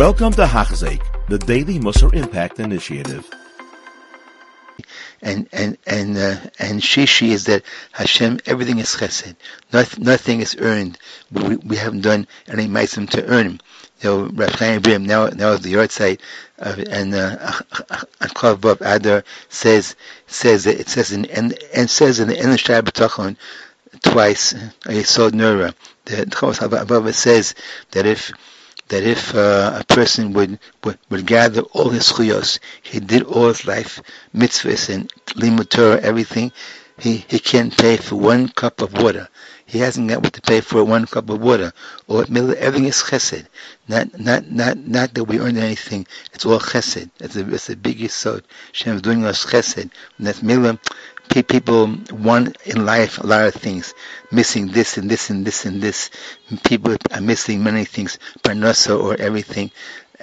Welcome to Hachzeik, the Daily Musar Impact Initiative. And and and uh, and Shishi is that Hashem, everything is chesed. Nothing, nothing is earned. We, we haven't done any meisim to earn. You know, Rav Chaim Brim, now now is the yahrzeit, uh, and uh, Aklav Bob Adar says says it says in and, and says in the end of Shabbat twice. I saw Nura. The Chos above says that if that if uh, a person would, would, would gather all his chuyos, he did all his life mitzvahs and limud Torah, everything, he, he can't pay for one cup of water. He hasn't got what to pay for one cup of water. Or everything is chesed. Not not not not that we earn anything. It's all chesed. It's the it's a big yisod. is doing us chesed. And that's people want in life a lot of things, missing this and this and this and this. People are missing many things, parnasa or everything.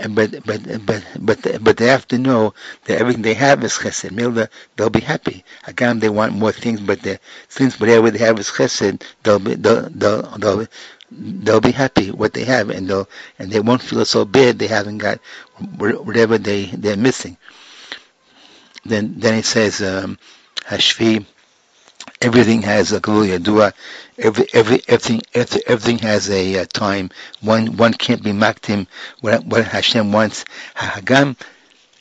But but but but but they have to know that everything they have is chesed. Milda, they'll be happy. Again, they want more things, but they, since whatever they have is chesed, they'll be they'll they'll, they'll they'll be happy what they have, and they'll and they won't feel so bad they haven't got whatever they they're missing. Then then it says. Um, Hashvi. Everything has a Gvul Yadua. Every, every, everything, everything has a uh, time. One, one can't be maktim what, what Hashem wants. Hagam,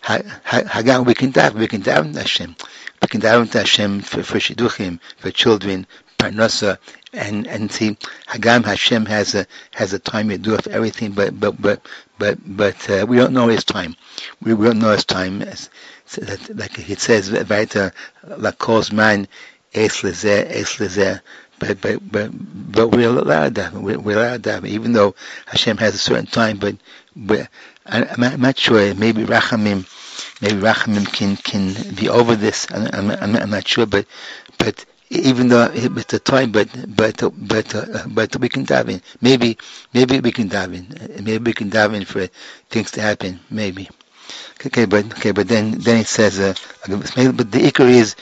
Hagam, we can dive, we can dive into Hashem. We can dive into Hashem for, for shidduchim, for children, parnasa, and and see Hagam Hashem has a has a time to do for everything, but but but but but uh, we don't know his time. We, we don't know his time. That, like it says weiter lakos man es lezeh es but but but but we're allowed that we're, we're allowed that even though Hashem has a certain time but but I'm, I'm not sure maybe Rachamim maybe Rachamim can can be over this I'm, I'm, I'm not sure but but even though it's a time, but but but uh, but we can dive in. Maybe maybe we can dive in. Maybe we can dive in for things to happen. Maybe. Okay, but okay, but then then it says, uh, but the ikar is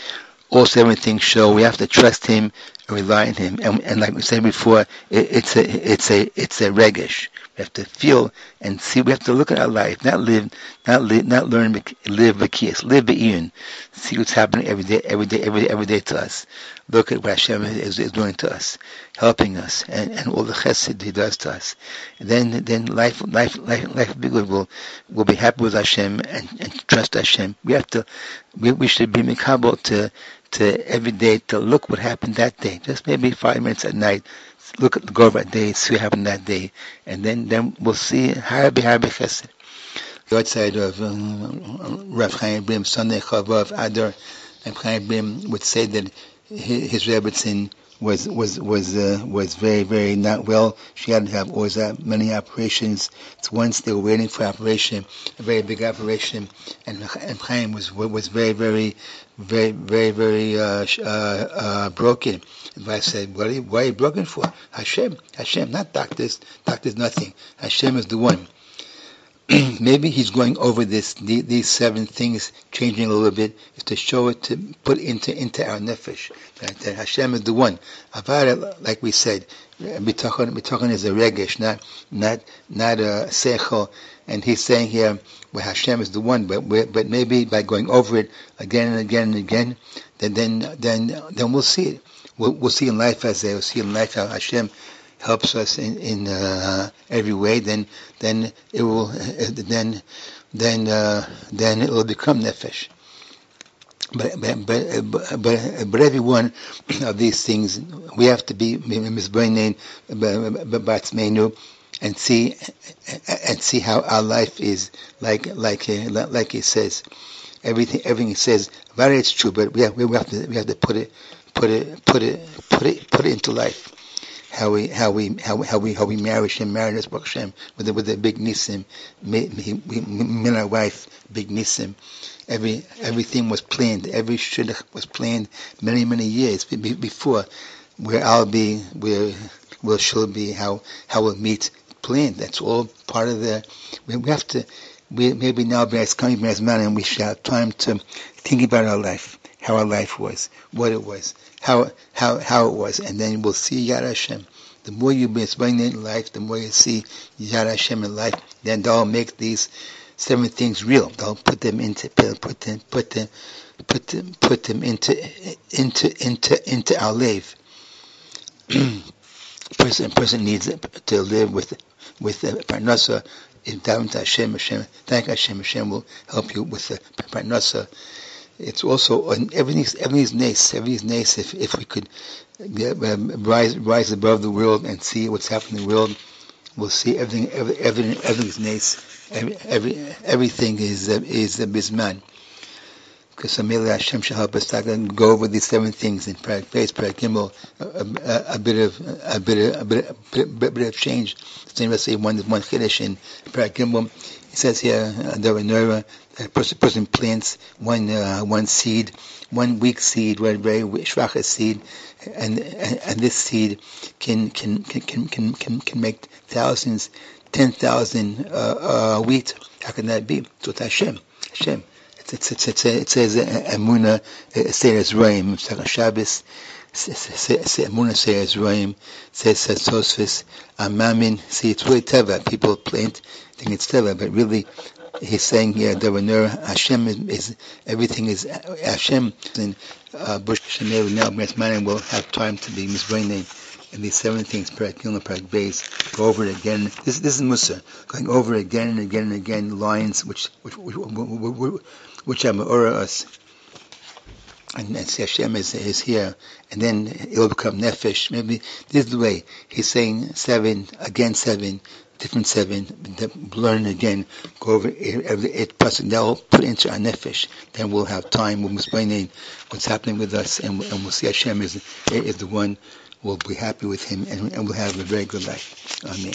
also everything show we have to trust him, rely on him, and, and like we said before, it, it's a it's a it's a regish. We have to feel and see. We have to look at our life, not live, not live, not learn, live kiss, live be'iyun. See what's happening every day, every day, every day, every day to us. Look at what Hashem is, is doing to us, helping us, and, and all the chesed He does to us. And then, then life, life, life, life will be good. We'll, we'll be happy with Hashem and, and trust Hashem. We have to, we, we should be mikabel to, to every day to look what happened that day. Just maybe five minutes at night look at the go that day, see what happened that day, and then then we'll see Harbi Harbi Chesed. The outside of um, Rav Chaim Brim, Sunday Chavav Adar, Rav Chaim Brim would say that his, his Rebbetzin was was was uh, was very very not well. She had to have always had many operations. It's once they were waiting for operation, a very big operation, and and Chaim was was very very very very very uh, uh, uh, broken. And I said, what are you, why are you broken for? Hashem, Hashem, not doctors. Doctors nothing. Hashem is the one. maybe he's going over this these seven things, changing a little bit, is to show it to put into into our nefesh that, that Hashem is the one. Avara, like we said, bitachon is a regesh, not not not a sechel. And he's saying here, well, Hashem is the one, but but maybe by going over it again and again and again, then then then then we'll see it. We'll, we'll see in life as they will see in life how Hashem helps us in, in uh, every way, then then it will then then uh, then it will become nefesh. But but but but, but every one of these things we have to be misbrainin batzmeinu and see and see how our life is like like like it says everything everything it says very it's true but we have, we have to we have to put it put it put it put it put it into life how we how we how, how we how we marry Hashem, married us Baruch Hashem with the, with the big nisim, me, me, me and our wife big nisim. Every everything was planned. Every shidduch was planned many many years before where I'll be, where where she'll be, how how we'll meet. Planned. That's all part of the. We, we have to. We maybe now be as coming as man, and we should have time to think about our life how our life was, what it was, how how how it was, and then we'll see Yad Hashem. The more you explain in life, the more you see Yad Hashem in life, then they'll make these seven things real. They'll put them into put them put them put them put them into into into into our life. person person needs to live with with the parnasa to Hashem Hashem thank Hashem Hashem will help you with the parnasa it's also everything's everything's nice everything's nice if if we could um, rise rise above the world and see what's happening in the world. We'll see everything every, everything everything's nice. Every, every everything is uh, is a bisman because Amelia Hashem shall help us go over these seven things in Perek Beis, Perek Gimel, a, bit of a bit of a bit, a bit, of change. Same as say one one chiddush in Perek Gimel. It says here, Davanora, a person, person plants one uh, one seed, one weak seed, one very shvacha seed, and, and and this seed can can can can can can make thousands, ten thousand uh, uh, wheat. How can that be? So Hashem, Hashem. It's, it's, it's, it says uh, Emuna uh, Seder Zeraim, Second Shabbos, Emuna Seder Zeraim, says Tosfos, Amamin. See, it's really Teva. People plant, think it's Teva, but really he's saying here, Davanur, Hashem is, is, everything is uh, Hashem. In uh, Bush Shemeru now, Brent will have time to be misbraining and these seven things, Perek Beis, go over it again. This, this is Musar, going over it again and again and again, lines which, which, which, which which are Ma'ura us. And, and Hashem is, is here, and then it will become Nefesh. Maybe this is the way. He's saying seven, again seven, different seven, learn again, go over every eight person, they'll put into our Nefesh. Then we'll have time, we'll explain what's happening with us, and, and we'll see Hashem is, is the one, we'll be happy with him, and, and we'll have a very good life. Amen.